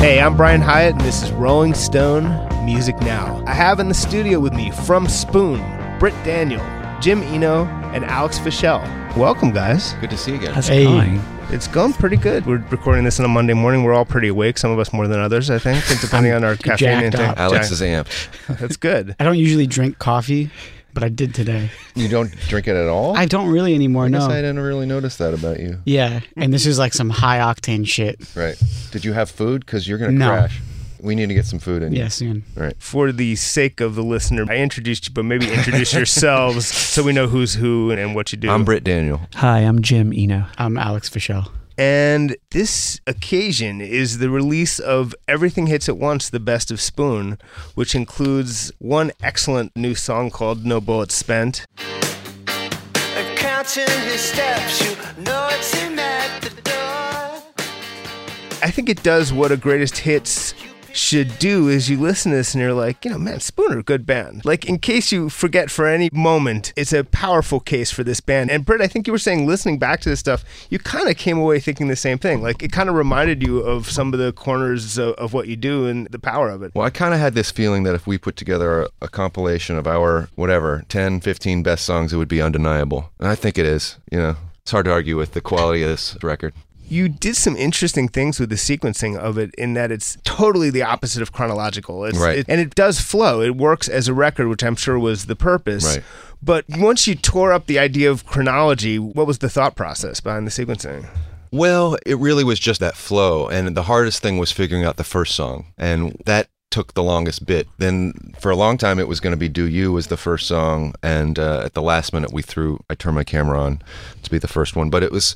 Hey, I'm Brian Hiatt, and this is Rolling Stone Music Now. I have in the studio with me from Spoon, Britt Daniel, Jim Eno, and Alex Fischel. Welcome, guys. Good to see you guys. How's Hey. it going? It's going pretty good. We're recording this on a Monday morning. We're all pretty awake, some of us more than others, I think, depending on our caffeine intake. up. Alex is amped. That's good. I don't usually drink coffee, but I did today. You don't drink it at all? I don't really anymore. I guess no. I didn't really notice that about you. yeah, and this is like some high octane shit. Right. Did you have food? Because you're going to No. crash. We need to get some food in. you. Yeah, soon. Right. For the sake of the listener, I introduced you, but maybe introduce yourselves so we know who's who and what you do. I'm Britt Daniel. Hi, I'm Jim Eno. I'm Alex Fischel. And this occasion is the release of Everything Hits at Once, the best of Spoon, which includes one excellent new song called No Bullets Spent. Steps, you know it's him at the door. I think it does what a greatest hits should do is you listen to this and you're like, you know, man, Spooner, good band. Like, in case you forget for any moment, it's a powerful case for this band. And Britt, I think you were saying listening back to this stuff, you kind of came away thinking the same thing. Like, it kind of reminded you of some of the corners of, of what you do and the power of it. Well, I kind of had this feeling that if we put together a, a compilation of our, whatever, 10, 15 best songs, it would be undeniable. And I think it is. You know, it's hard to argue with the quality of this record. You did some interesting things with the sequencing of it in that it's totally the opposite of chronological. It's, Right. it- and it does flow. It works as a record, which I'm sure was the purpose. Right. But once you tore up the idea of chronology, what was the thought process behind the sequencing? Well, it really was just that flow. And the hardest thing was figuring out the first song. And that took the longest bit. Then for a long time, it was going to be Do You was the first song. And uh, at the last minute, we threw I Turned My Camera On to be the first one. But it was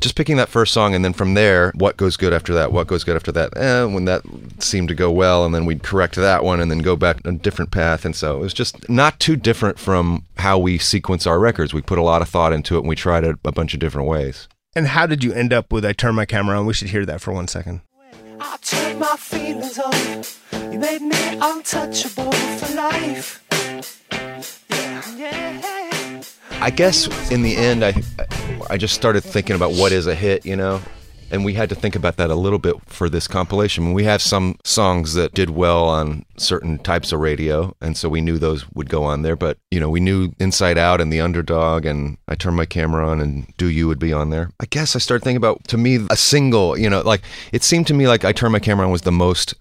just picking that first song. And then from there, what goes good after that? What goes good after that? Eh, when that seemed to go well. And then we'd correct that one and then go back a different path. And so it was just not too different from how we sequence our records. We put a lot of thought into it and we tried it a bunch of different ways. And how did you end up with I Turn My Camera On? We should hear that for one second. I turned my feelings on. You made me untouchable for life. Yeah. I guess in the end, I I just started thinking about what is a hit, you know, and we had to think about that a little bit for this compilation. We have some songs that did well on certain types of radio, and so we knew those would go on there. But you know, we knew Inside Out and The Underdog, and I Turned My Camera On, and Do You would be on there. I guess I started thinking about to me a single, you know, like it seemed to me like I Turned My Camera On was the most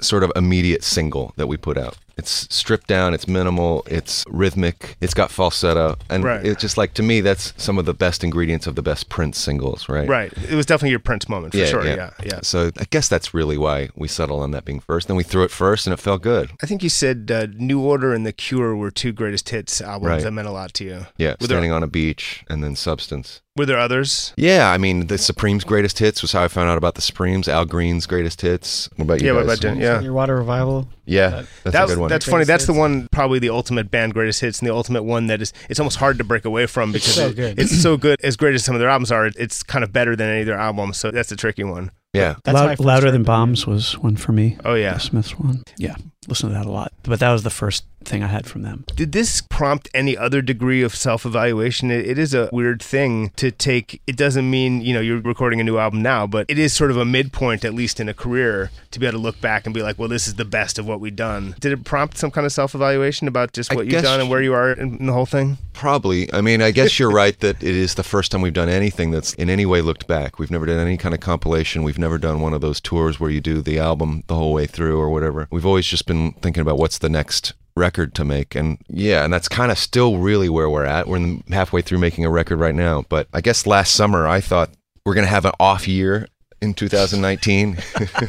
sort of immediate single that we put out. It's stripped down, it's minimal, it's rhythmic, it's got falsetto, and Right. it's just like to me that's some of the best ingredients of the best Prince singles, right? Right. It was definitely your Prince moment, for Yeah, sure. yeah. Yeah, yeah. So I guess that's really why we settled on that being first. Then we threw it first, and it felt good. I think you said uh, New Order and The Cure were two greatest hits albums Right. that meant a lot to you. Yeah, Were there, standing on a beach, and then Substance. Were there others? Yeah, I mean the Supremes' greatest hits was how I found out about the Supremes. Al Green's greatest hits. What about you Yeah, what about Jen? Yeah. Your water revival. Yeah, uh, that's That a was- good one. That's funny. That's the one, probably the ultimate band greatest hits, and the ultimate one that is. It's almost hard to break away from because so it- good. it's so good. As great as some of their albums are, it's kind of better than any of their albums. So that's a tricky one. yeah. That's Loud, Louder heard Than. Bombs was one for me. Oh yeah. The Smiths one. Yeah, listen to that a lot. But that was the first thing I had from them. Did this prompt any other degree of self-evaluation? It, it is a weird thing to take. It doesn't mean you know you're recording a new album now, but it is sort of a midpoint, at least in a career, to be able to look back and be like, well, this is the best of what we've done. Did it prompt some kind of self-evaluation about just I what you've done and where you are in, in the whole thing? Probably. I mean, I guess you're right that it is the first time we've done anything that's in any way looked back. We've never done any kind of compilation. We've never done one of those tours where you do the album the whole way through or whatever. We've always just been thinking about what's the next record to make. And yeah, and that's kind of still really where we're at. We're in halfway through making a record right now. But I guess last summer I thought we're going to have an off year in 2019.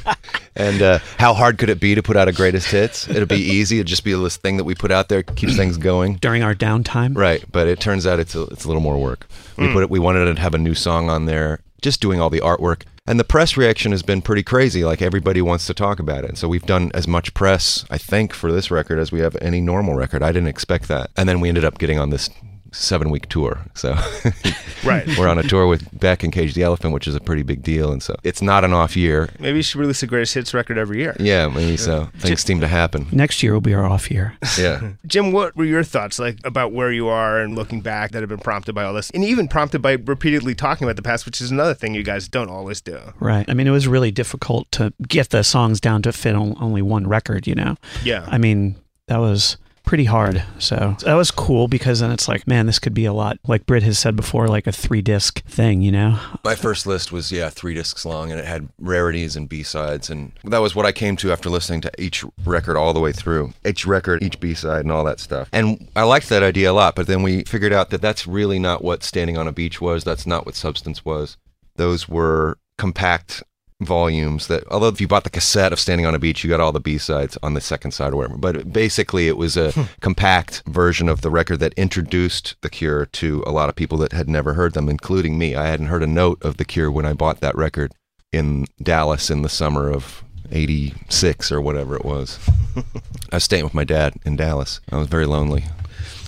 and uh, how hard could it be to put out a greatest hits? It'll be easy. It'll just be this thing that we put out there, keeps things going. During our downtime, Right, but it turns out it's a, it's a little more work. We put it. We wanted to have a new song on there, just doing all the artwork, and the press reaction has been pretty crazy. Like everybody wants to talk about it. So we've done as much press, I think, for this record as we have any normal record. I didn't expect that, and then we ended up getting on this seven week tour. So Right. we're on a tour with Beck and Cage the Elephant, which is a pretty big deal. And so it's not an off year. Maybe you should release a greatest hits record every year. Yeah, maybe so. Things seem to happen. Next year will be our off year. Yeah. Jim, what were your thoughts like about where you are and looking back that have been prompted by all this, and even prompted by repeatedly talking about the past, which is another thing you guys don't always do. Right. I mean, it was really difficult to get the songs down to fit on only one record, you know? Yeah. I mean, that was pretty hard. So that was cool because then it's like, man, this could be a lot, like Britt has said before, like a three disc thing, you know? My first list was yeah three discs long, and it had rarities and B sides, and that was what I came to after listening to each record all the way through, each record, each B side, and all that stuff. And I liked that idea a lot, but then we figured out that that's really not what Standing on a Beach was. That's not what Substance was. Those were compact volumes that although if you bought the cassette of standing on a beach you got all the b-sides on the second side or whatever. But basically it was a hmm. compact version of the record that introduced the cure to a lot of people that had never heard them including me. I hadn't heard a note of the cure when i bought that record in dallas in the summer of 86 or whatever it was. I was staying with my dad in dallas. I was very lonely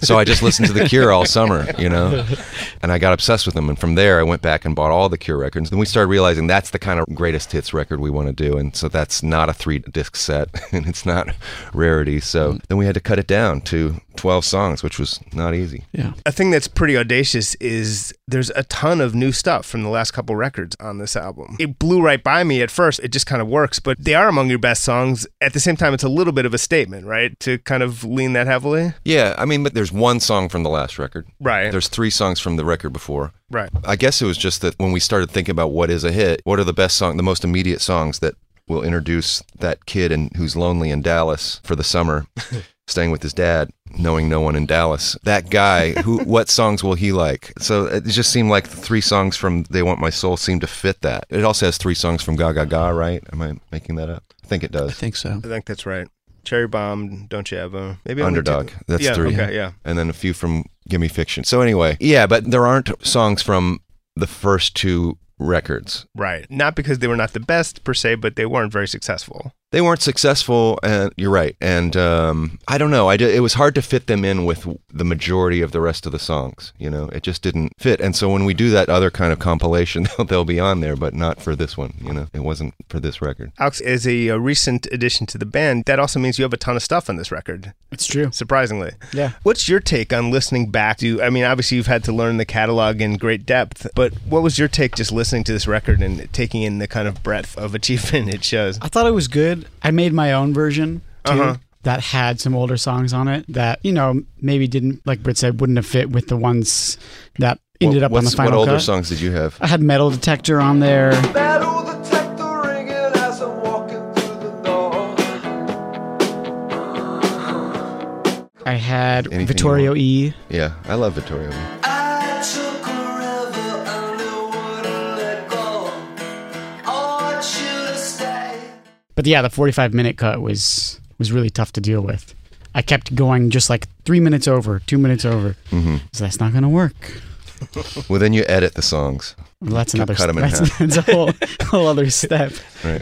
so I just listened to The Cure all summer, you know, and I got obsessed with them. And from there, I went back and bought all the Cure records. Then we started realizing that's the kind of greatest hits record we want to do. And so that's not a three disc set and it's not rarity. So mm. then we had to cut it down to 12 songs, which was not easy. Yeah. A thing that's pretty audacious is there's a ton of new stuff from the last couple records on this album. It blew right by me at first. It just kind of works, but they are among your best songs. At the same time, it's a little bit of a statement, right? To kind of lean that heavily. Yeah, I mean, but there's one song from the last record. Right. There's three songs from the record before. right. I guess it was just that when we started thinking about what is a hit, what are the best song, the most immediate songs that will introduce that kid and who's lonely in Dallas for the summer, staying with his dad, knowing no one in Dallas. That guy, who, what songs will he like? So it just seemed like the three songs from They Want My Soul seemed to fit that. It also has three songs from Gaga Ga, right? Am I making that up? I think it does. I think so. I think that's right. Cherry Bomb, Don't You Ever. Maybe only Underdog. two. That's yeah, three. Okay, yeah. and then a few from Gimme Fiction. So anyway, yeah, but there aren't songs from the first two records. Right. Not because they were not the best per se, but they weren't very successful. They weren't successful, and you're right. And um, I don't know. I did, it was hard to fit them in with the majority of the rest of the songs. You know, it just didn't fit. And so when we do that other kind of compilation, they'll, they'll be on there, but not for this one. You know, it wasn't for this record. Alex, as a, a recent addition to the band, that also means you have a ton of stuff on this record, It's true. surprisingly. Yeah. What's your take on listening back to? I mean, obviously you've had to learn the catalog in great depth, but what was your take just listening to this record and taking in the kind of breadth of achievement it shows? I thought it was good. I made my own version too. Uh-huh. That had some older songs on it that you know maybe didn't, like Britt said, wouldn't have fit with the ones that ended What- up on the what's- final What older cut. songs did you have? I had Metal Detector on there. Metal detector ringing as I'm walking through the door. I had Anything Vittorio. E. Yeah, I love Vittorio. I But yeah, the 45 minute cut was was really tough to deal with. I kept going just like three minutes over, two minutes over. hmm So that's not going to work. Well, then you edit the songs. Well, that's Cut- them cut 'em in half. that's a whole whole other step. Right.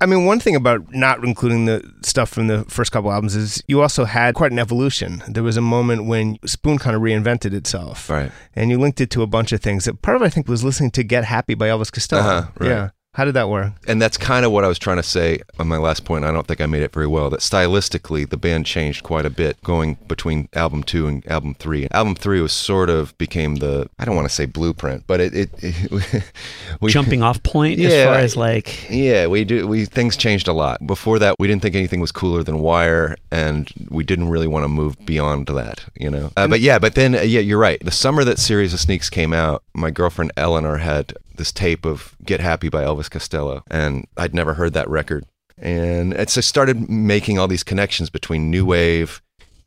I mean, one thing about not including the stuff from the first couple albums is you also had quite an evolution. There was a moment when Spoon kind of reinvented itself. Right. And you linked it to a bunch of things. That part of I think, was listening to Get Happy by Elvis Costello. Uh-huh, right. Yeah. How did that work? And that's kind of what I was trying to say on my last point. I don't think I made it very well. That stylistically, the band changed quite a bit going between album two and album three. Album three was sort of became the I don't want to say blueprint, but it, it, it we, Jumping off point as far as like, Yeah, we do. We things changed a lot. Before that, we didn't think anything was cooler than Wire, and we didn't really want to move beyond that, you know. Uh, but yeah, but then uh, yeah, you're right. The summer that Series of Sneaks came out, my girlfriend Eleanor had this tape of "Get Happy" by Elvis Costello, and I'd never heard that record. And it's I started making all these connections between new wave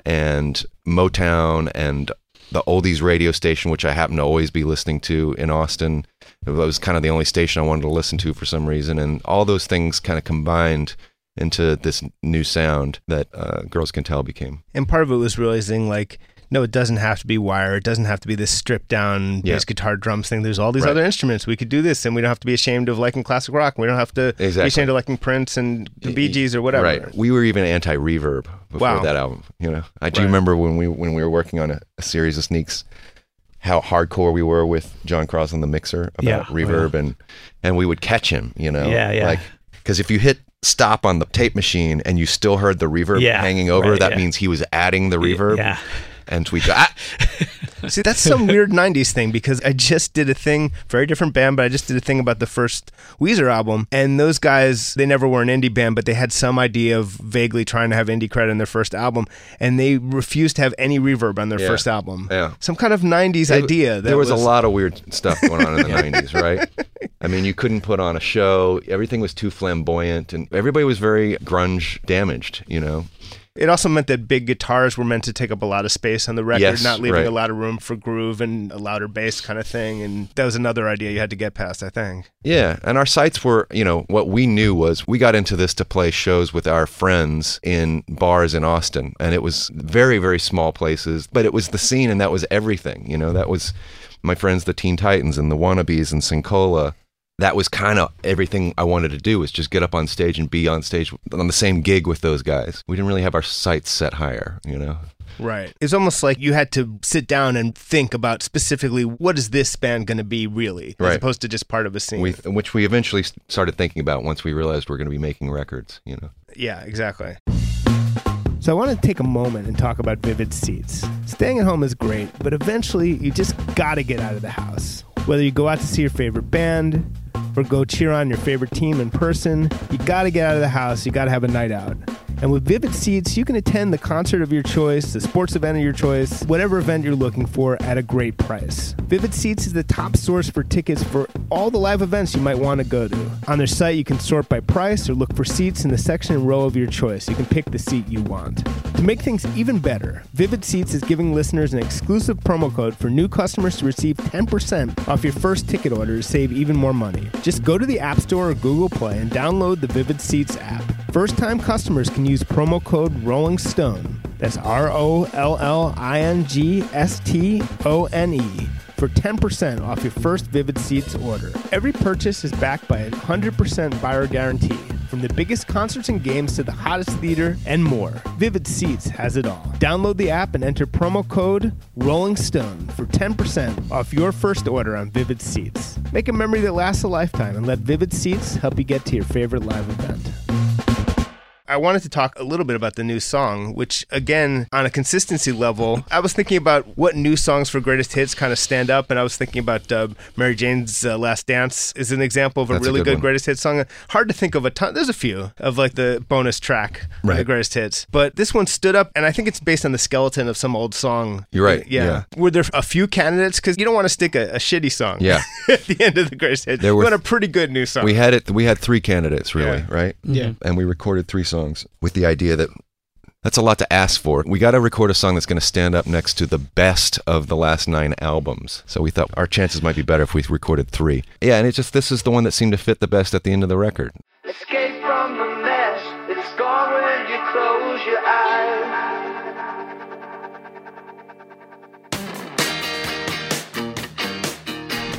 and Motown and the oldies radio station, which I happen to always be listening to in Austin. It was kind of the only station I wanted to listen to for some reason, and all those things kind of combined into this new sound that uh, Girls Can Tell became. And part of it was realizing, like, no, it doesn't have to be wire. It doesn't have to be this stripped down Yeah. bass guitar drums thing. There's all these Right. other instruments. We could do this, and we don't have to be ashamed of liking classic rock. We don't have to be ashamed of liking Prince and the Bee Gees or whatever. Right. We were even anti-reverb before Wow. that album. You know, I do Right. remember when we when we were working on a, a series of sneaks, how hardcore we were with John Cross on the mixer about Yeah. Oh, reverb, and and we would catch him. You know, Yeah, yeah. Like because if you hit stop on the tape machine and you still heard the reverb Yeah, hanging over, right, that yeah. means he was adding the reverb. Yeah. And we go, ah, See, that's some weird '90s thing because I just did a thing, very different band, but I just did a thing about the first Weezer album, and those guys, they never were an indie band, but they had some idea of vaguely trying to have indie credit in their first album, and they refused to have any reverb on their Yeah. first album. Yeah. Some kind of '90s There- idea. That there was, a lot of weird stuff going on in the 90s, right? I mean, you couldn't put on a show. Everything was too flamboyant, and everybody was very grunge damaged, you know? It also meant that big guitars were meant to take up a lot of space on the record, Yes, not leaving right. a lot of room for groove and a louder bass kind of thing. And that was another idea you had to get past, I think. Yeah, and our sights were, you know, what we knew was we got into this to play shows with our friends in bars in Austin, and it was very, very small places, but it was the scene, and that was everything. You know, that was my friends, the Teen Titans and the Wannabes and Sincola. That was kind of everything I wanted to do was just get up on stage and be on stage on the same gig with those guys. We didn't really have our sights set higher, you know. Right. It's almost like you had to sit down and think about specifically what is this band going to be really, as Right. opposed to just part of a scene. We, which we eventually started thinking about once we realized we're going to be making records, you know. Yeah, exactly. So I want to take a moment and talk about Vivid Seats. Staying at home is great, but eventually you just got to get out of the house. Whether you go out to see your favorite band or go cheer on your favorite team in person, you got to get out of the house. You got to have a night out. And with Vivid Seats, you can attend the concert of your choice, the sports event of your choice, whatever event you're looking for at a great price. Vivid Seats is the top source for tickets for all the live events you might want to go to. On their site, you can sort by price or look for seats in the section and row of your choice. You can pick the seat you want. To make things even better, Vivid Seats is giving listeners an exclusive promo code for new customers to receive 10% off your first ticket order to save even more money. Just go to the App Store or Google Play and download the Vivid Seats app. First time customers can use promo code Rolling Stone. That's R O L L I N G S T O N E for 10% off your first Vivid Seats order. Every purchase is backed by a 100% buyer guarantee. From the biggest concerts and games to the hottest theater and more, Vivid Seats has it all. Download the app and enter promo code Rolling Stone for 10% off your first order on Vivid Seats. Make a memory that lasts a lifetime and let Vivid Seats help you get to your favorite live event. I wanted to talk a little bit about the new song, which, again, on a consistency level, I was thinking about what new songs for greatest hits kind of stand up, and I was thinking about uh, Mary Jane's uh, Last Dance is an example of a That's a really good good, greatest hits song. Hard to think of a ton. There's a few of like the bonus track, of the greatest hits, but this one stood up, and I think it's based on the skeleton of some old song. You're right, Yeah. yeah. Were there a few candidates? Because you don't want to stick a, a shitty song. Yeah. at the end of the greatest hits. There you were- want a pretty good new song. We had it. We had three candidates, really, Yeah. right? Yeah. And we recorded three songs with the idea that that's a lot to ask for. We got to record a song that's going to stand up next to the best of the last nine albums. So we thought our chances might be better if we recorded three. Yeah, and it's just this is the one that seemed to fit the best at the end of the record.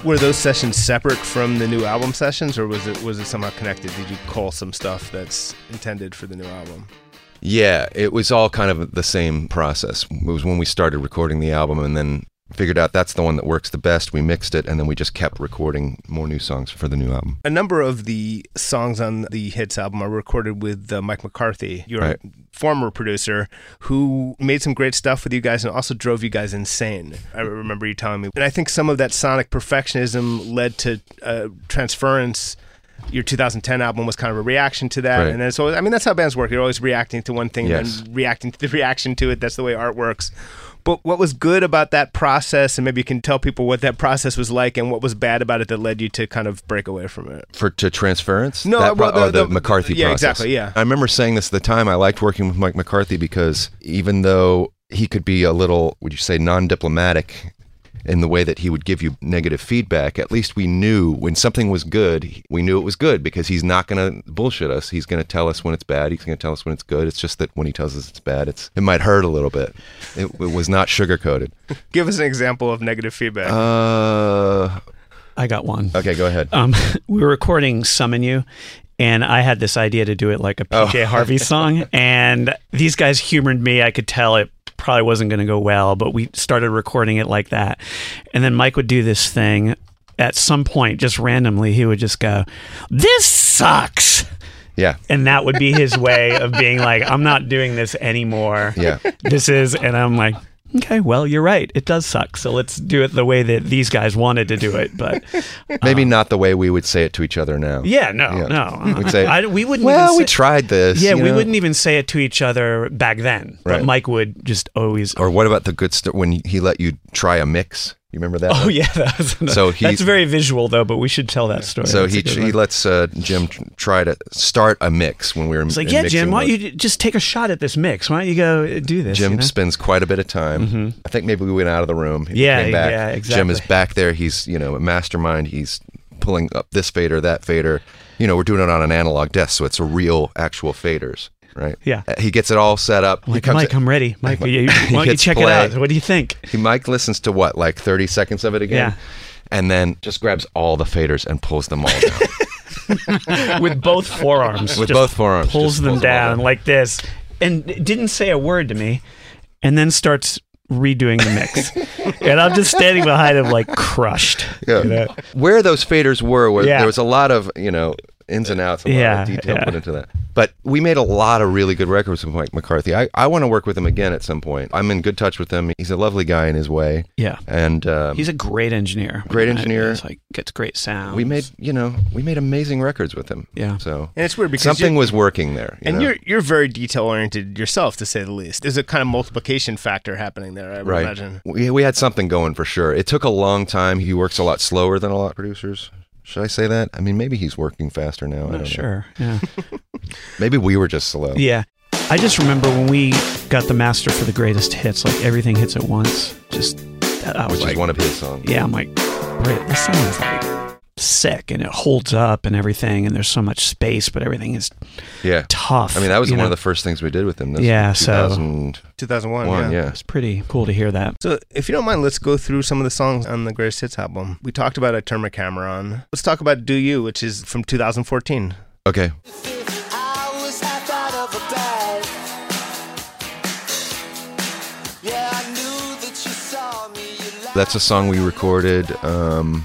Were those sessions separate from the new album sessions, or was it was it somehow connected? Did you call some stuff that's intended for the new album? Yeah, it was all kind of the same process. It was when we started recording the album and then figured out that's the one that works the best. We mixed it and then we just kept recording more new songs for the new album. A number of the songs on the hits album are recorded with uh, Mike McCarthy, your Right. former producer, who made some great stuff with you guys and also drove you guys insane. I remember you telling me, and I think some of that sonic perfectionism led to uh, transference. Your 2010 album was kind of a reaction to that, Right. and then so I mean that's how bands work. You're always reacting to one thing Yes. and reacting to the reaction to it. That's the way art works. But what was good about that process, and maybe you can tell people what that process was like, and what was bad about it that led you to kind of break away from it. For to transference? No, That well, oh, the- the, the- McCarthy yeah, process. exactly, yeah. I remember saying this at the time. I liked working with Mike McCarthy because even though he could be a little, would you say, non-diplomatic in the way that he would give you negative feedback, at least we knew when something was good, we knew it was good because he's not going to bullshit us. He's going to tell us when it's bad. He's going to tell us when it's good. It's just that when he tells us it's bad, it's it might hurt a little bit. It, it was not sugar coated. Give us an example of negative feedback. Uh, I got one. okay, go ahead. Um, we were recording "Summon You," and I had this idea to do it like a PJ Harvey song, and these guys humored me. I could tell it probably wasn't going to go well, but we started recording it like that, and then Mike would do this thing. At some point, just randomly, he would just go, "This sucks." Yeah, and that would be his way of being like i'm not doing this anymore yeah. this is and i'm like okay well you're right it does suck so let's do it the way that these guys wanted to do it but Maybe um, not the way we would say it to each other now. yeah no Yeah. no We'd say, I, we wouldn't Well, even we tried this. yeah we know? wouldn't even say it to each other back then Right. mike would just always Or what about the good stuff when he let you try a mix? You remember that? oh one? yeah that was So he- that's very visual though but we should tell that story So That's he he lets uh, Jim try to start a mix when we were. It's like, yeah, Jim, why don't you just take a shot at this mix? Why don't you go do this? Jim you know? spends quite a bit of time. Mhm. I think maybe we went out of the room. He Yeah, came back. yeah, Jim is back there. He's you know a mastermind. He's pulling up this fader, that fader. You know, we're doing it on an analog desk, so it's a real actual faders, right? Yeah. Uh, He gets it all set up. I'm like. Mike, I'm ready. Mike, Mike- you, why don't you check play. it out? What do you think? he Mike listens to what like 30 seconds of it again. Yeah. And then just grabs all the faders and pulls them all down With both forearms. with both forearms. Pulls them down like this. And didn't say a word to me. And then starts redoing the mix. and I'm just standing behind him like crushed. Yeah. you know? where those faders were, where Yeah. there was a lot of you know ins and outs, a lot Yeah, of detail yeah. put into that. But we made a lot of really good records with Mike McCarthy. I, I want to work with him again at some point. I'm in good touch with him. He's a lovely guy in his way, Yeah. and um, He's a great engineer. Great engineer. He's like gets great sound. we made you know we made amazing records with him. Yeah. So and it's weird because something was working there. you and know? you're you're very detail oriented yourself, to say the least. There's a kind of multiplication factor happening there. I would right. imagine. We we had something going for sure. It took a long time. He works a lot slower than a lot of producers. Should I say that? I mean, maybe he's working faster now. I I'm don't not know. sure. Yeah. Maybe we were just slow. yeah. I just remember when we got the master for the greatest hits, like everything hits at once. Just that I was Which like, is one of his songs. yeah, I'm like, great. This song is like sick and it holds up and everything, and there's so much space, but everything is Yeah. tough. I mean, that was one know? of the first things we did with him. This Yeah, so- 2001, 2001. yeah. yeah. It's pretty cool to hear that. So, if you don't mind, let's go through some of the songs on the Greatest Hits album. We talked about I Turn My Camera On. Let's talk about Do You, which is from 2014. Okay. I was half out of a bag. Yeah, I knew that you saw me. You That's a song we recorded, um,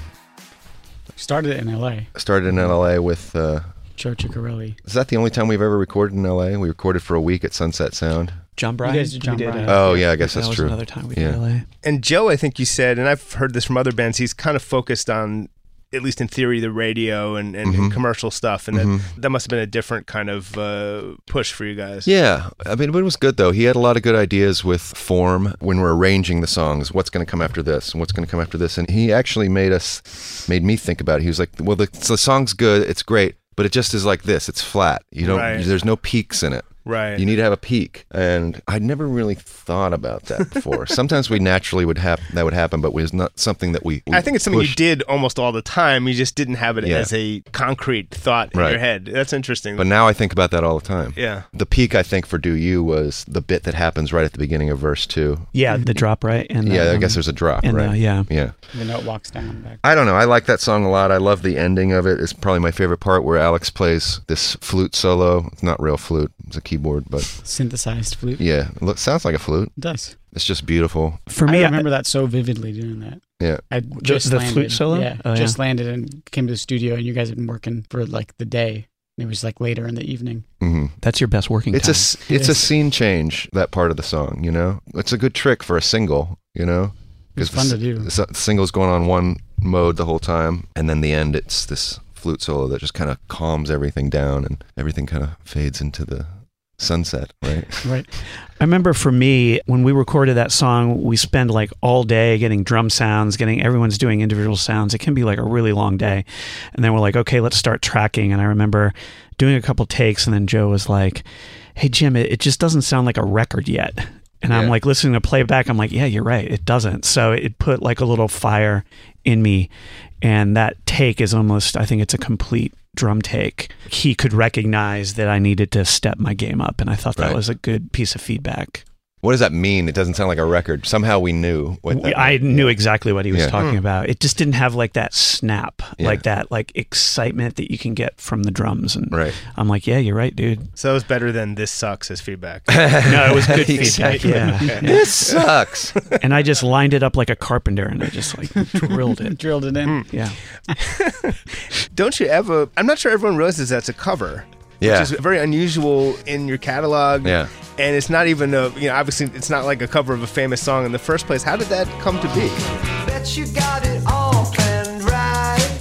Started in L.A. started in LA with, uh, Joe Chiccarelli. is that the only time we've ever recorded in LA? We recorded for a week at Sunset Sound. Jon Brion. You guys did Jon we Brion. Oh, yeah, I guess that that's was true. Another time we Yeah. did LA. And Joe, I think you said, and I've heard this from other bands, he's kind of focused on, at least in theory, the radio and, and, and Mhm. commercial stuff. And Mhm. that, that must have been a different kind of uh, push for you guys. Yeah, I mean, it was good though. He had a lot of good ideas with form when we're arranging the songs. What's going to come after this, and what's going to come after this, and he actually made us, made me think about it. He was like, "Well, the, the song's good, it's great, but it just is like this. It's flat. You don't. Right. There's no peaks in it. Right. You need to have a peak." And I'd never really thought about that before. Sometimes we naturally would have that would happen, but it was not something that we. we I think it's something pushed. you did almost all the time. You just didn't have it Yeah. as a concrete thought in Right. your head. That's interesting. But now I think about that all the time. yeah. The peak I think for "Do You" was the bit that happens right at the beginning of verse two. Yeah, the drop right. And yeah, I um, guess there's a drop, and, right? uh, yeah. yeah. The note walks down back. I don't know. I like that song a lot. I love the ending of it. It's probably my favorite part where Alex plays this flute solo. It's not real flute. It's a keyboard, but Synthesized flute. yeah, it look, sounds like a flute. It does. It's just beautiful. For me, I me, remember that so vividly doing that. Yeah. I just the landed. flute solo? Yeah, Oh, just yeah. landed and came to the studio, and you guys had been working for like the day. And it was like later in the evening. hmm that's your best working It's a time. s- it's a scene change that part of the song. You know, it's a good trick for a single. You know, It's fun s- to do. The, the single's going on one mode the whole time, and then the end it's this flute solo that just kind of calms everything down, and everything kind of fades into the sunset. Right. Right. I remember for me, when we recorded that song, we spend like all day getting drum sounds, getting everyone's doing individual sounds. It can be like a really long day. And then we're like, okay, let's start tracking. And I remember doing a couple takes, and then Joe was like, hey, Jim, it, it just doesn't sound like a record yet. And I'm like listening to playback. I'm like, yeah, you're right. It doesn't. So it put like a little fire in me. And that take is almost, I think it's a complete drum take. He could recognize that I needed to step my game up. And I thought that was a good piece of feedback. What does that mean? It doesn't sound like a record. Somehow we knew what that I knew exactly what he was Yeah. talking hmm. about. It just didn't have like that snap, Yeah. like that, like excitement that you can get from the drums. And Right. I'm like, yeah, you're right, dude. So it was better than this sucks as feedback. No, it was good feedback. Exactly. Yeah. This sucks. and I just lined it up like a carpenter and I just like drilled it. Drilled it in. Yeah. Don't you ever? I'm not sure everyone realizes that's a cover. Yeah. Which is very unusual in your catalog. Yeah. And it's not even a, you know, obviously it's not like a cover of a famous song in the first place. How did that come to be? Bet you got it all planned right.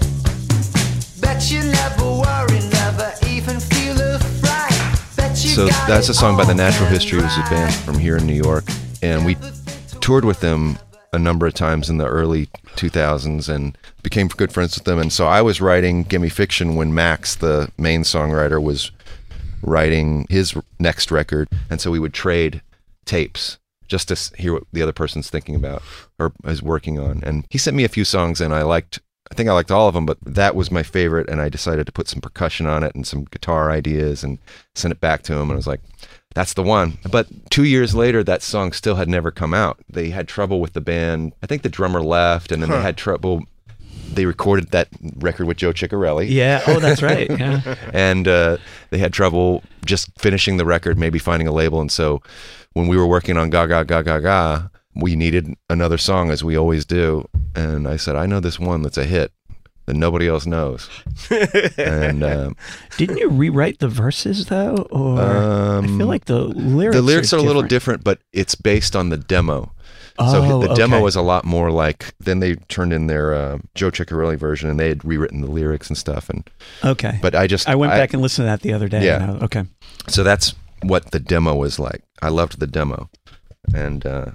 Bet you never worry, never even feel a fright. Bet you So got that's a song by the Natural planned History, who's a band from here in New York, and we toured with them a number of times in the early 2000s and became good friends with them. And so I was writing Gimme Fiction when Max, the main songwriter, was writing his next record, and so we would trade tapes just to hear what the other person's thinking about or is working on. And he sent me a few songs, and I liked. I think I liked all of them, but that was my favorite, and I decided to put some percussion on it and some guitar ideas, and sent it back to him. And I was like, "That's the one." But two years later, that song still had never come out. They had trouble with the band. I think the drummer left, and then they had trouble. They recorded that record with Joe Chiccarelli Yeah. Oh, that's right. Yeah. and uh, they had trouble just finishing the record, maybe finding a label. And so when we were working on Ga Ga Ga Ga Ga, we needed another song, as we always do. And I said, I know this one that's a hit that nobody else knows. and um, Didn't you rewrite the verses though? Or I Um, feel like the lyrics the lyrics are, a little different. but it's based on the demo. Oh, so the demo okay. was a lot more like. Then they turned in their uh, Joe Chiccarelli version, and they had rewritten the lyrics and stuff. And Okay. but I just I went back and listened to that the other day. Yeah. I- okay. so that's what the demo was like. I loved the demo, and uh,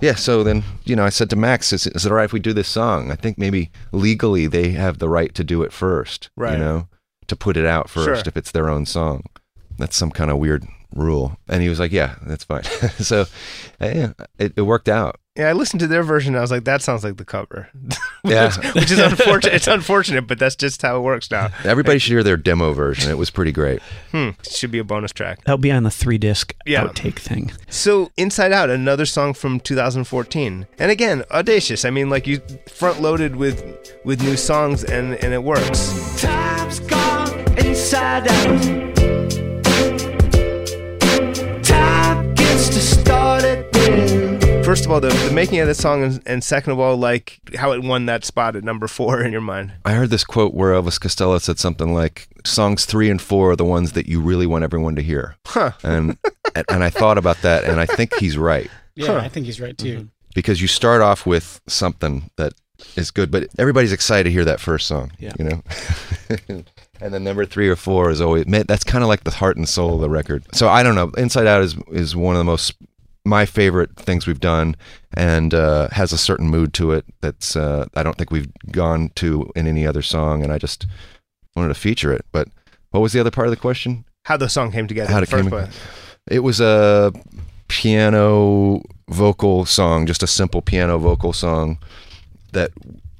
yeah. So then you know, I said to Max, "Is, is it all right if we do this song?" I think maybe legally they have the right to do it first. Right. You know, to put it out first Sure. if it's their own song. That's some kind of weird rule. And he was like, "Yeah, that's fine." so yeah, it, it worked out. Yeah, I listened to their version. And I was like, that sounds like the cover. Yeah. Which is unfortunate. It's unfortunate, but that's just how it works now. Everybody should hear their demo version. It was pretty great. Hmm. Should be a bonus track. That'll be on the three disc Yeah. outtake thing. So, Inside Out, another song from 2014, and again, audacious. I mean, like you front loaded with with new songs, and and it works. Time's gone inside out. First of all, the, the making of the song, and, and second of all, like how it won that spot at number four in your mind. I heard this quote where Elvis Costello said something like, "Songs three and four are the ones that you really want everyone to hear." Huh. And and I thought about that, and I think he's right Yeah, Huh. I think he's right too. Mm-hmm. because you start off with something that is good, but everybody's excited to hear that first song. Yeah. you know. and then number three or four is always that's kind of like the heart and soul of the record. So I don't know. Inside Out is is one of the most my favorite things we've done, and uh, has a certain mood to it that's uh, I don't think we've gone to in any other song, and I just wanted to feature it. But what was the other part of the question? How the song came together How it came- place. It was a piano vocal song, just a simple piano vocal song that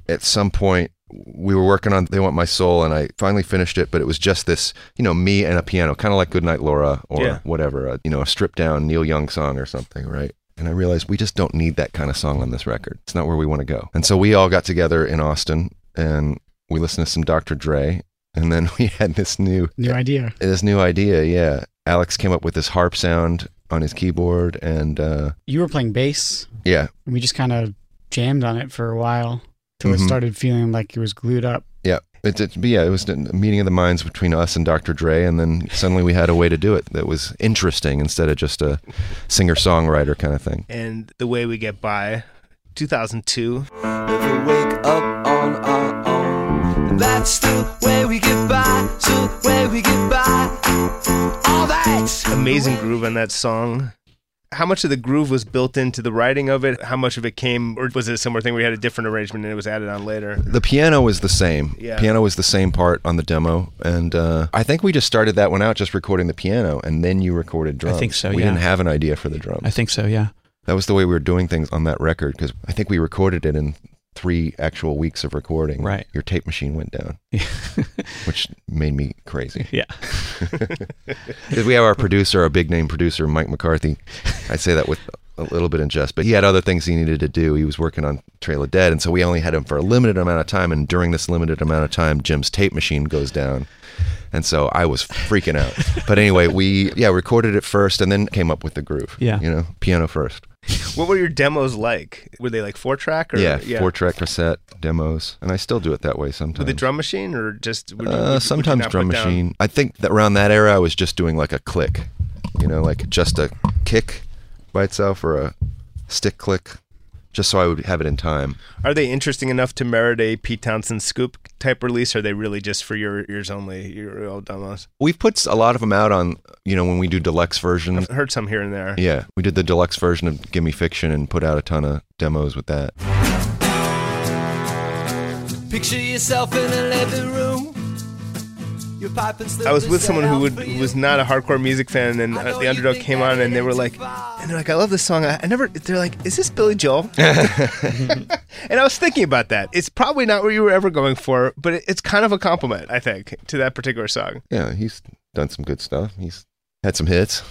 at some point we were working on They Want My Soul and I finally finished it, but it was just this, you know, me and a piano, kind of like Goodnight Laura or Yeah. whatever, a, you know, a stripped down Neil Young song or something, right? And I realized we just don't need that kind of song on this record. It's not where we want to go. And so we all got together in Austin and we listened to some Dr. Dre and then we had this new New idea. this new idea, yeah. Alex came up with this harp sound on his keyboard, and uh, You were playing bass, yeah, and we just kind of jammed on it for a while till Mhm. it started feeling like it was glued up. yeah, it, it, yeah, it was a meeting of the minds between us and Dr. Dre, and then suddenly we had a way to do it that was interesting instead of just a singer songwriter kind of thing. And the way we get by, 2002. Never wake up on our own. That's the way we get by. So the way we get by. All that. Amazing groove on that song. How much of the groove was built into the writing of it? How much of it came, or was it a similar thing where you had a different arrangement and it was added on later? The piano was the same. Yeah. Piano was the same part on the demo, and uh, I think we just started that one out just recording the piano, and then you recorded drums. I think so, We yeah. didn't have an idea for the drums. I think so. Yeah. That was the way we were doing things on that record because I think we recorded it in three actual weeks of recording. Right. Your tape machine went down, which made me crazy. Yeah. 'Cause we have our producer, our big name producer, Mike McCarthy. I say that with a little bit in jest, but he had other things he needed to do. He was working on Trail of Dead, and so we only had him for a limited amount of time. And during this limited amount of time, Jim's tape machine goes down. And so I was freaking out. But anyway, we yeah recorded it first, and then came up with the groove. Yeah. you know, piano first. What were your demos like? Were they like four track or yeah, four track cassette demos, and I still do it that way sometimes. with a drum machine or just would would Uh, would you sometimes drum put down- machine. I think that around that era, I was just doing like a click, you know, like just a kick by itself or a stick click, just so I would have it in time. Are they interesting enough to merit a Pete Townshend scoop type release? Or are they really just for your ears only? Your old demos. We've put a lot of them out on, you know, when we do deluxe versions. I've heard some here and there. Yeah, we did the deluxe version of Gimme Fiction and put out a ton of demos with that. Picture yourself in a living room. I was with someone who would, was not a hardcore music fan, and uh, the underdog came on, and they were like, and they're like, I love this song. I, I never. They're like, is this Billy Joel? and I was thinking about that. It's probably not what you were ever going for, but it, it's kind of a compliment, I think, to that particular song. Yeah, he's done some good stuff. He's had some hits.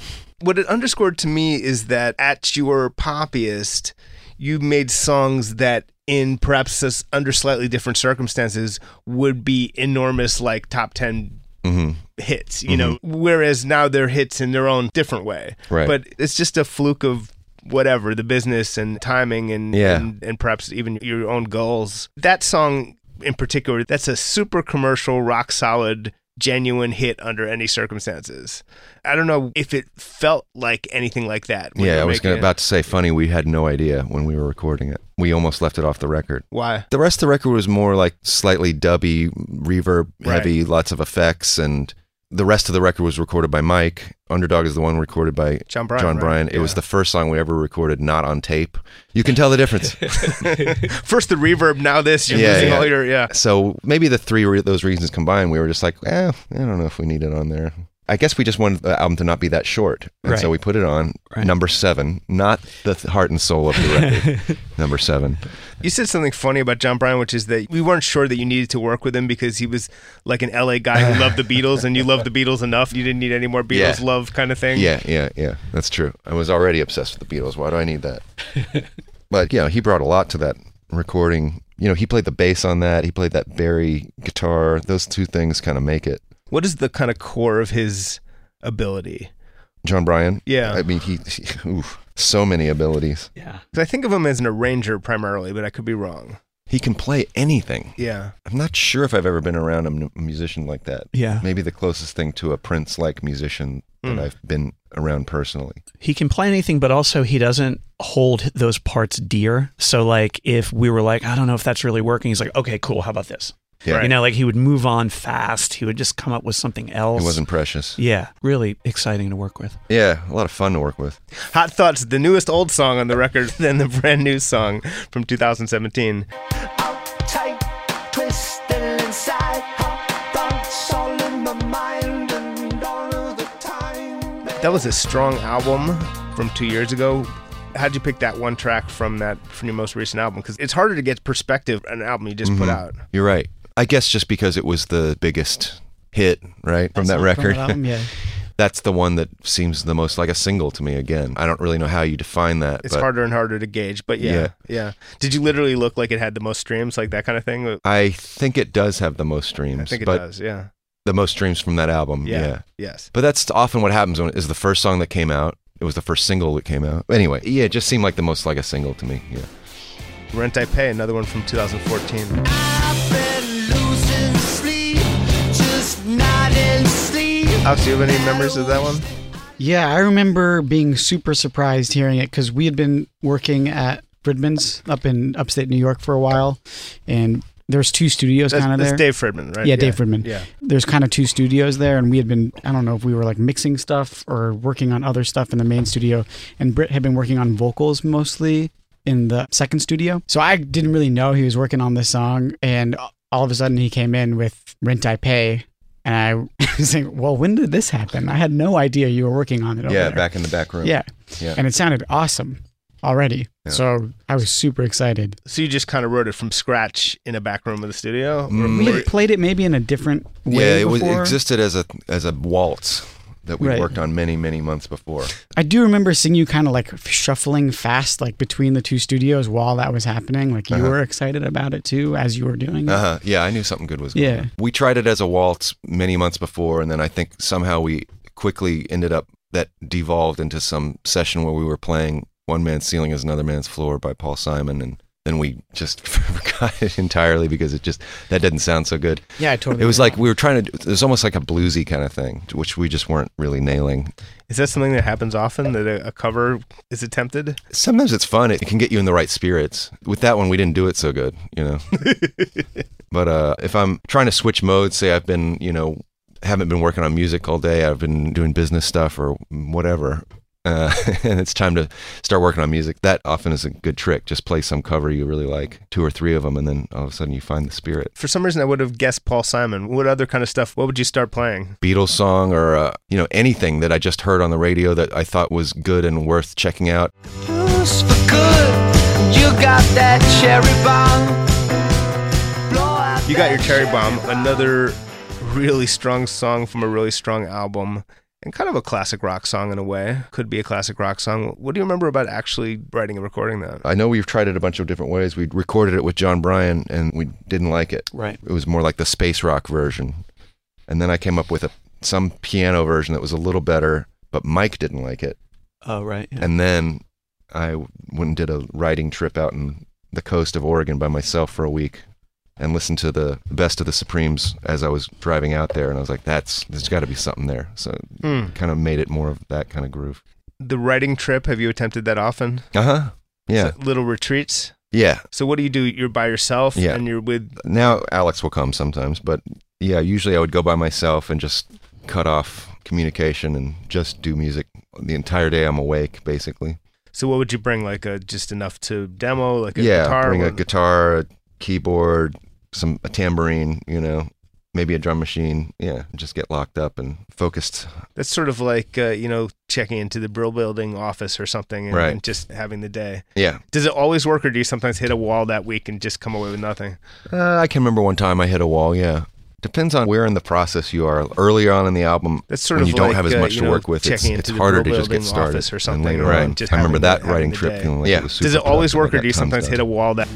What it underscored to me is that at your poppiest, you made songs that in perhaps under slightly different circumstances would be enormous like top 10 mm-hmm. hits, you mm-hmm. know, whereas now they're hits in their own different way. Right. But it's just a fluke of whatever the business and timing and, yeah. and, and perhaps even your own goals. That song in particular, that's a super commercial, rock solid genuine hit under any circumstances. I don't know if it felt like anything like that. when Yeah, I was gonna, about to say funny. We had no idea when we were recording it. We almost left it off the record. Why? The rest of the record was more like slightly dubby, reverb heavy, lots of effects, and the rest of the record was recorded by Mike. Underdog is the one recorded by Jon Brion, Jon right? Brion. It was the first song we ever recorded not on tape. You can tell the difference. First the reverb, now this. You're Yeah, losing yeah. all your yeah. so maybe the three re- those reasons combined, we were just like, eh, I don't know if we need it on there. I guess we just wanted the album to not be that short, and so we put it on Right. number seven, not the th- heart and soul of the record. number seven. You said something funny about Jon Brion, which is that we weren't sure that you needed to work with him because he was like an LA guy who loved the Beatles and you loved the Beatles enough. You didn't need any more Beatles Yeah. love kind of thing. Yeah, yeah, yeah. That's true. I was already obsessed with the Beatles. Why do I need that? but yeah, he brought a lot to that recording. You know, he played the bass on that. He played that Barry guitar. Those two things kind of make it. What is the kind of core of his ability? Jon Brion. Yeah. I mean, he, he oof, so many abilities. Yeah. I think of him as an arranger primarily, but I could be wrong. He can play anything. Yeah. I'm not sure if I've ever been around a musician like that. Yeah. Maybe the closest thing to a Prince like musician that Mm. I've been around personally. He can play anything, but also he doesn't hold those parts dear. So, like, if we were like, I don't know if that's really working, he's like, okay, cool. How about this? Yeah. You know, like he would move on fast. He would just come up with something else. It wasn't precious. Yeah. Really exciting to work with. Yeah, a lot of fun to work with. Hot Thoughts, the newest old song on the record, then the brand new song from 2017. tight, twisted inside. Hot thoughts all in my mind and all of the time. That was a strong album from two years ago. How'd you pick that one track from that from your most recent album? Because it's harder to get perspective on an album you just put Mhm. out. You're right. I guess just because it was the biggest hit, right, from that From record. album, yeah. That's the one that seems the most like a single to me again. I don't really know how you define that. It's but harder and harder to gauge, but yeah, Yeah. yeah, Did you literally look like it had the most streams, like that kind of thing? I think it does have the most streams. I think it but does. Yeah. The most streams from that album. yeah, Yeah. yes. But that's often what happens when it is the first song that came out. It was the first single that came out. Anyway, yeah, it just seemed like the most like a single to me. Yeah. Rent I Pay, another one from 2014. Alex, do you have any memories of that one? Yeah, I remember being super surprised hearing it because we had been working at Fridmann's up in upstate New York for a while, and there's two studios kind of there. that's. Dave Fridmann, right? Yeah, Dave Fridmann. Yeah. There's kind of two studios there, and we had been I don't know if we were like mixing stuff or working on other stuff in the main studio, and Britt had been working on vocals mostly in the second studio. So I didn't really know he was working on this song, and all of a sudden he came in with Rent I Pay. And I was like, well, when did this happen? I had no idea you were working on it. Over yeah, there. back in the back room. Yeah. Yeah. And it sounded awesome. already. Yeah. So I was super excited. So you just kind of wrote it from scratch in a back room of the studio? Mm, We had played it maybe in a different way yeah, it was it existed as a as a waltz that we Right. worked on many many months before. I do remember seeing you kind of like shuffling fast, like between the two studios while that was happening. Like you Uh-huh. were excited about it too as you were doing it. Uh huh. Yeah, I knew something good was. Going Yeah. on. We tried it as a waltz many months before, and then I think somehow we quickly ended up that devolved into some session where we were playing "One Man's Ceiling is Another Man's Floor" by Paul Simon, and then we just forgot it entirely because it just that didn't sound so good. Yeah, I totally. It was like we were trying to. It was almost like a bluesy kind of thing, which we just weren't really nailing. Is that something that happens often that a, a cover is attempted? Sometimes it's fun. It can get you in the right spirits. With that one, we didn't do it so good, you know. but uh, if I'm trying to switch modes, say I've been, you know, haven't been working on music all day, I've been doing business stuff or whatever, uh, and it's time to start working on music. That often is a good trick. Just play some cover you really like, two or three of them, and then all of a sudden you find the spirit. For some reason, I would have guessed Paul Simon. What other kind of stuff? What would you start playing? Beatles song or uh, you know anything that I just heard on the radio that I thought was good and worth checking out. Who's for good? You got that cherry bomb. You got your Cherry Bomb, another really strong song from a really strong album, and kind of a classic rock song in a way. Could be a classic rock song. What do you remember about actually writing and recording that? I know we've tried it a bunch of different ways. We recorded it with Jon Brion and we didn't like it. Right. It was more like the space rock version. And then I came up with a some piano version that was a little better, but Mike didn't like it. Oh, right. yeah. And then I went and did a writing trip out in the coast of Oregon by myself for a week and listened to the best of the Supremes as I was driving out there and I was like that's there's got to be something there. So Hmm. kind of made it more of that kind of groove. The writing trip, have you attempted that often? Uh-huh. Yeah. So- little retreats. Yeah. So what do you do? You're by yourself Yeah. and you're with now Alex will come sometimes, but yeah, usually I would go by myself and just cut off communication and just do music the entire day. I'm awake, basically. So what would you bring? Like a just enough to demo, like a yeah, guitar. bring a guitar, a keyboard, some a tambourine, you know, maybe a drum machine. Yeah, just get locked up and focused. That's sort of like uh, you know checking into the Brill Building office or something, and, Right. and just having the day. Yeah, Does it always work, or do you sometimes hit a wall that week and just come away with nothing? uh, I can remember one time I hit a wall. Yeah. Depends on where in the process you are. Early on in the album, That's sort when of you don't like, have as uh, much you to know, work with, it's, it's harder to just get started. office or And something, later or on, just I remember that writing trip like Yeah. it Does it always work, or do you sometimes done. hit a wall that?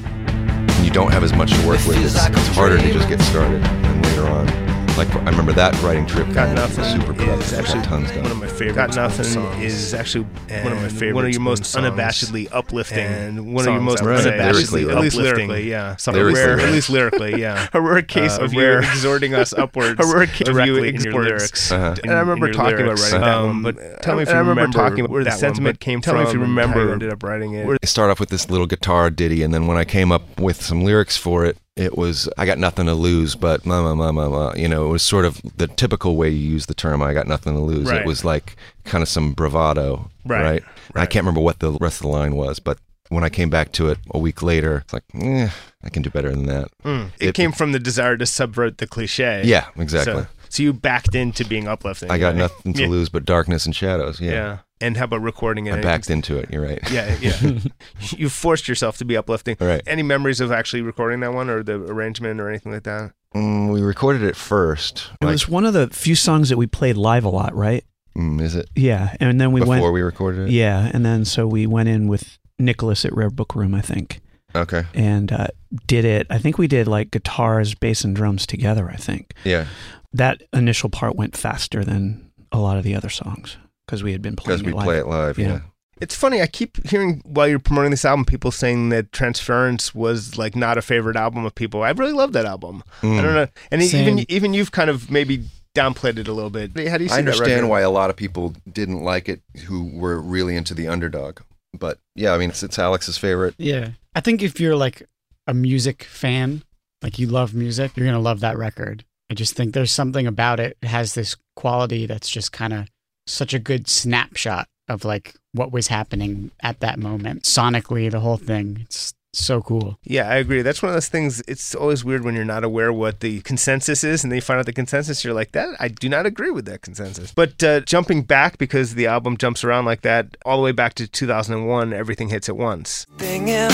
Don't have as much to work with, it's, it's harder to just get started. And later on, like I remember that writing trip Got was nothing super is productive. I actually got tons one of my favorite. Got nothing is actually one of my favorite. One of your most unabashedly uplifting and one of your most Right. unabashedly, Lyrically, at least uplifting. lyrically, yeah. Something Lyrically, rare, at least lyrically, yeah. a rare case Uh, of rare- you exhorting us upwards. A rare case of you directly in in your your lyrics. Uh-huh. And I remember talking lyrics. about writing that Um, one, but tell me if you I remember remember talking where the that one, sentiment but came tell from. me if you remember- ended up writing it. I start off with this little guitar ditty, and then when I came up with some lyrics for it, it was I got nothing to lose, but ma ma ma ma ma. You know, it was sort of the typical way you use the term. I got nothing to lose. Right. It was like kind of some bravado, Right, right? I can't remember what the rest of the line was, but when I came back to it a week later, it's like, eh, I can do better than that. Mm. It, It- came from the desire to subvert the cliche. Yeah, exactly. So, so you backed into being uplifting. I got right? nothing to Yeah. lose but darkness and shadows. Yeah. Yeah, And how about recording it? I backed into it. You're right. Yeah, yeah. you forced yourself to be uplifting. All right. Any memories of actually recording that one or the arrangement or anything like that? Mm, we recorded it first. It Like, was one of the few songs that we played live a lot, right? mm, is it Yeah, and then we before went. we recorded it? Yeah, and then so we went in with Nicholas at Rare Book Room, I think, Okay. and uh, did it. I think we did like guitars, bass, and drums together. I think Yeah, that initial part went faster than a lot of the other songs because we had been playing because we live. play it live. Yeah. Yeah. It's funny. I keep hearing while you're promoting this album, people saying that Transference was like not a favorite album of people. I really love that album. I Mm. don't know, and Same. even even you've kind of maybe downplayed it a little bit. How do you see I understand record? why a lot of people didn't like it who were really into the underdog. But yeah, I mean, it's, it's Alex's favorite. Yeah. I think if you're like a music fan, like you love music, you're going to love that record. I just think there's something about it. It has this quality that's just kind of such a good snapshot of like what was happening at that moment. Sonically, the whole thing. It's So cool. Yeah, I agree. That's one of those things. It's always weird when you're not aware what the consensus is, and then you find out the consensus. You're like, that I do not agree with that consensus. But uh, jumping back because the album jumps around like that, all the way back to 2001, everything hits at once. Thinking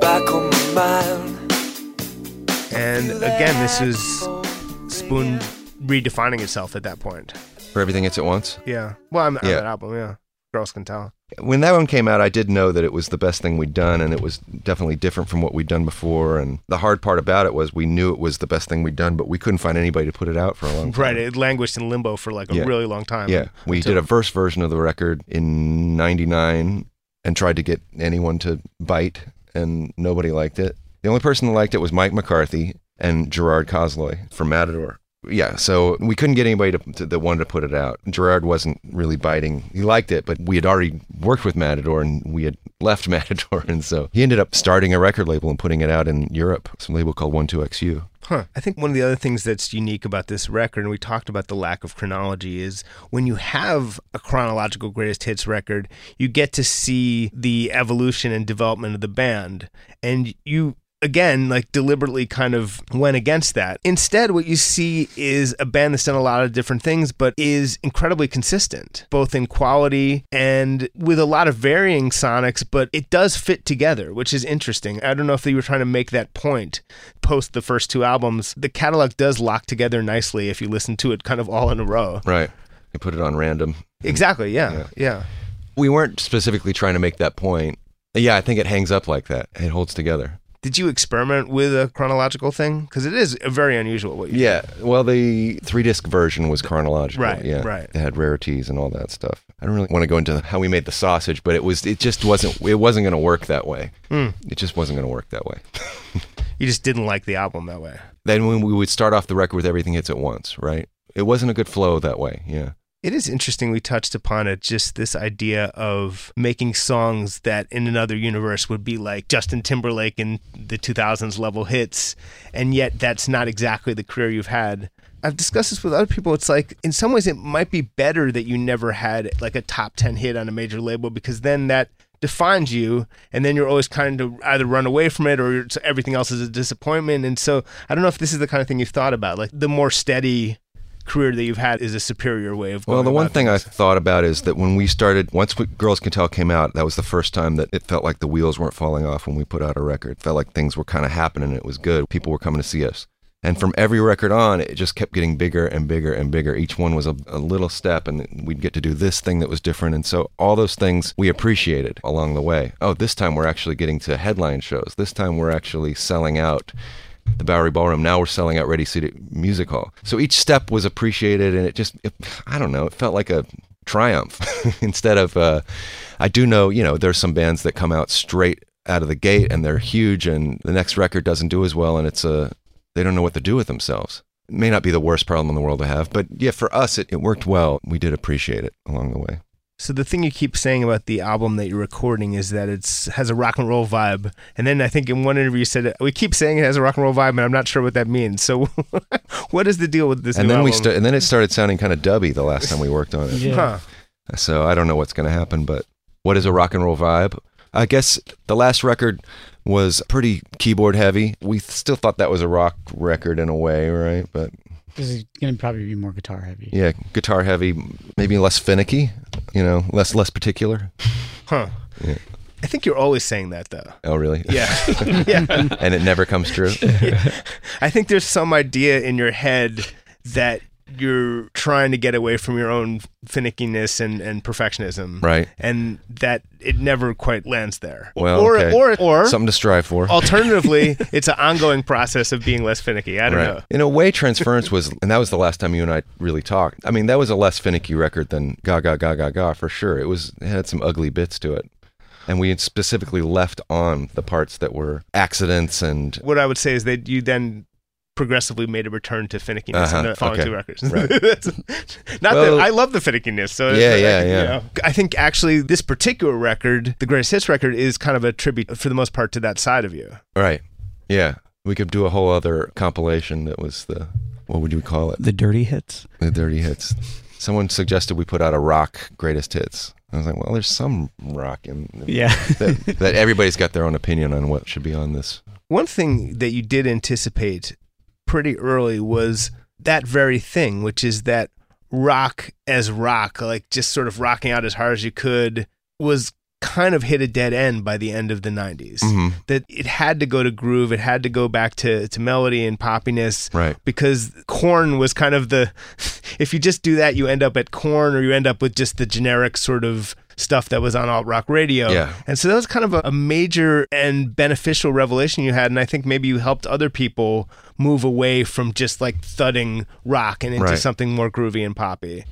back on my mind. And again, this is Spoon redefining itself at that point. For everything hits at once. Yeah. Well, I'm on Yeah. that album. Yeah. Girls can tell. When that one came out, I did know that it was the best thing we'd done, and it was definitely different from what we'd done before. And the hard part about it was we knew it was the best thing we'd done, but we couldn't find anybody to put it out for a long time. Right. It languished in limbo for like a Yeah. really long time. Yeah, we did a first version of the record in '99 and tried to get anyone to bite, and nobody liked it. The only person that liked it was Mike McCarthy and Gerard Cosloy from Matador. Yeah, so we couldn't get anybody to, to, that wanted to put it out. Gerard wasn't really biting. He liked it, but we had already worked with Matador and we had left Matador, and so he ended up starting a record label and putting it out in Europe, some label called One Two XU. Huh. I think one of the other things that's unique about this record, and we talked about the lack of chronology, is when you have a chronological greatest hits record, you get to see the evolution and development of the band. And you again like deliberately kind of went against that instead what you see is a band that's done a lot of different things but is incredibly consistent both in quality and with a lot of varying sonics but it does fit together which is interesting i don't know if they were trying to make that point post the first two albums the catalog does lock together nicely if you listen to it kind of all in a row Right. You put it on random. exactly yeah Yeah. yeah We weren't specifically trying to make that point. Yeah, I think it hangs up like that. It holds together. Did you experiment with a chronological thing because it is very unusual what you Yeah. Well, the three disc version was chronological. Right, Yeah. right. It had rarities and all that stuff. I don't really want to go into how we made the sausage, but it was it just wasn't it wasn't going to work that way. Hmm. It just wasn't going to work that way. you just didn't like the album that way then when we would start off the record with everything hits at once, right? It wasn't a good flow that way. Yeah. It is interesting we touched upon it, just this idea of making songs that in another universe would be like Justin Timberlake in the 2000s level hits, and yet that's not exactly the career you've had. I've discussed this with other people. It's like, in some ways, it might be better that you never had like a top 10 hit on a major label because then that defines you, and then you're always kind of either run away from it or everything else is a disappointment. And so I don't know if this is the kind of thing you've thought about. Like, the more steady career that you've had is a superior way of Well, the one thing I thought about is that when we started, once we, Girls Can Tell came out, that was the first time that it felt like the wheels weren't falling off when we put out a record. It felt like things were kind of happening. It was good. People were coming to see us. And from every record on, it just kept getting bigger and bigger and bigger. Each one was a, a little step, and we'd get to do this thing that was different. And so, all those things we appreciated along the way. Oh, this time we're actually getting to headline shows. This time we're actually selling out the Bowery Ballroom. Now we're selling out Radio City Music Hall. So each step was appreciated, and it just, it, I don't know, it felt like a triumph instead of. Uh, I do know, you know, there's some bands that come out straight out of the gate and they're huge, and the next record doesn't do as well, and it's a, they don't know what to do with themselves. It may not be the worst problem in the world to have, but yeah, for us, it, it worked well. We did appreciate it along the way. So the thing you keep saying about the album that you're recording is that it's has a rock and roll vibe, and then I think in one interview you said we keep saying it has a rock and roll vibe, and I'm not sure what that means. So, what is the deal with this? and new then we album? and then it started sounding kind of dubby the last time we worked on it. Yeah. Huh. So I don't know what's going to happen, but what is a rock and roll vibe? I guess the last record was pretty keyboard heavy. We still thought that was a rock record in a way, right? But This is going to probably be more guitar heavy. yeah, guitar heavy, maybe less finicky, you know, less less particular. Huh. Yeah. I think you're always saying that though. Oh, really? Yeah. yeah. and it never comes true. I think there's some idea in your head that you're trying to get away from your own finickiness and, and perfectionism. Right. And that it never quite lands there. Well, or, okay. or, or, Something to strive for. alternatively, it's an ongoing process of being less finicky. I don't know. In a way, Transference was, and that was the last time you and I really talked. I mean, that was a less finicky record than Ga Ga Ga Ga Ga for sure. It was it had some ugly bits to it, and we had specifically left on the parts that were accidents and What I would say is that you then progressively made a return to finickiness Uh-huh, in the following okay. two records. Right. Not Well- that I love the finickiness. So Yeah, yeah, I, yeah. you know, I think actually this particular record, the greatest hits record, is kind of a tribute for the most part to that side of you. right, yeah. We could do a whole other compilation that was the what would you call it? The dirty hits. The dirty hits. Someone suggested we put out a rock greatest hits. I was like, well, there's some rock in Yeah. that, that everybody's got their own opinion on what should be on this. One thing that you did anticipate pretty early was that very thing, which is that rock as rock, like just sort of rocking out as hard as you could, was kind of hit a dead end by the end of the 90s. Mhm. That it had to go to groove, it had to go back to, to melody and poppiness. Right. Because Korn was kind of the, if you just do that, you end up at Korn or you end up with just the generic sort of stuff that was on alt rock radio. Yeah. And so that was kind of a, a major and beneficial revelation you had. And I think maybe you helped other people move away from just like thudding rock and into Right. something more groovy and poppy.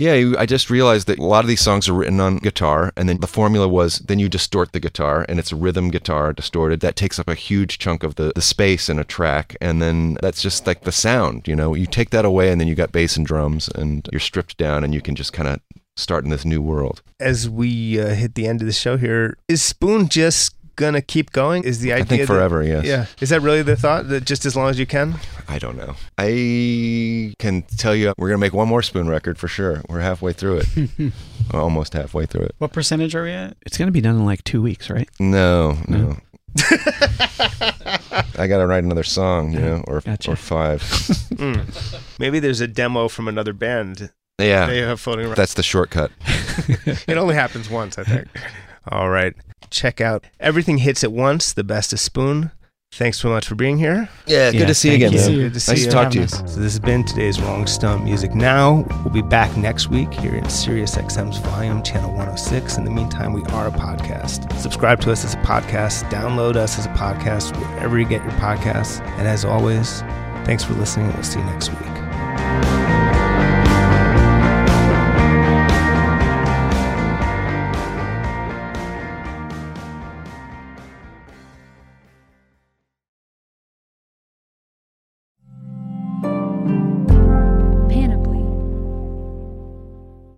Yeah, I just realized that a lot of these songs are written on guitar, and then the formula was then you distort the guitar, and it's a rhythm guitar distorted. That takes up a huge chunk of the, the space in a track, and then that's just like the sound, you know? You take that away, and then you got bass and drums, and you're stripped down, and you can just kind of start in this new world. As we uh, hit the end of the show here, is Spoon just gonna keep going? Is the idea I think that- forever, yes. Yeah. Is that really the thought that just as long as you can? I don't know. I can tell you we're going to make one more Spoon record for sure. We're halfway through it. Almost halfway through it. What percentage are we at? It's going to be done in like two weeks, right? No, no. I got to write another song, you know, or Gotcha. or five. Mm. Maybe there's a demo from another band Yeah. they have floating around. That's the shortcut. it only happens once, I think. All right. Check out Everything Hits at Once, the best of Spoon. Thanks so much for being here. Yeah, Yeah, good to see you again, you. man. Good to see Nice you. to talk to you. So this has been today's Rolling Stone Music Now. We'll be back next week here in Sirius XM's Volume Channel 106. In the meantime, we are a podcast. Subscribe to us as a podcast. Download us as a podcast wherever you get your podcasts. And as always, thanks for listening. We'll see you next week.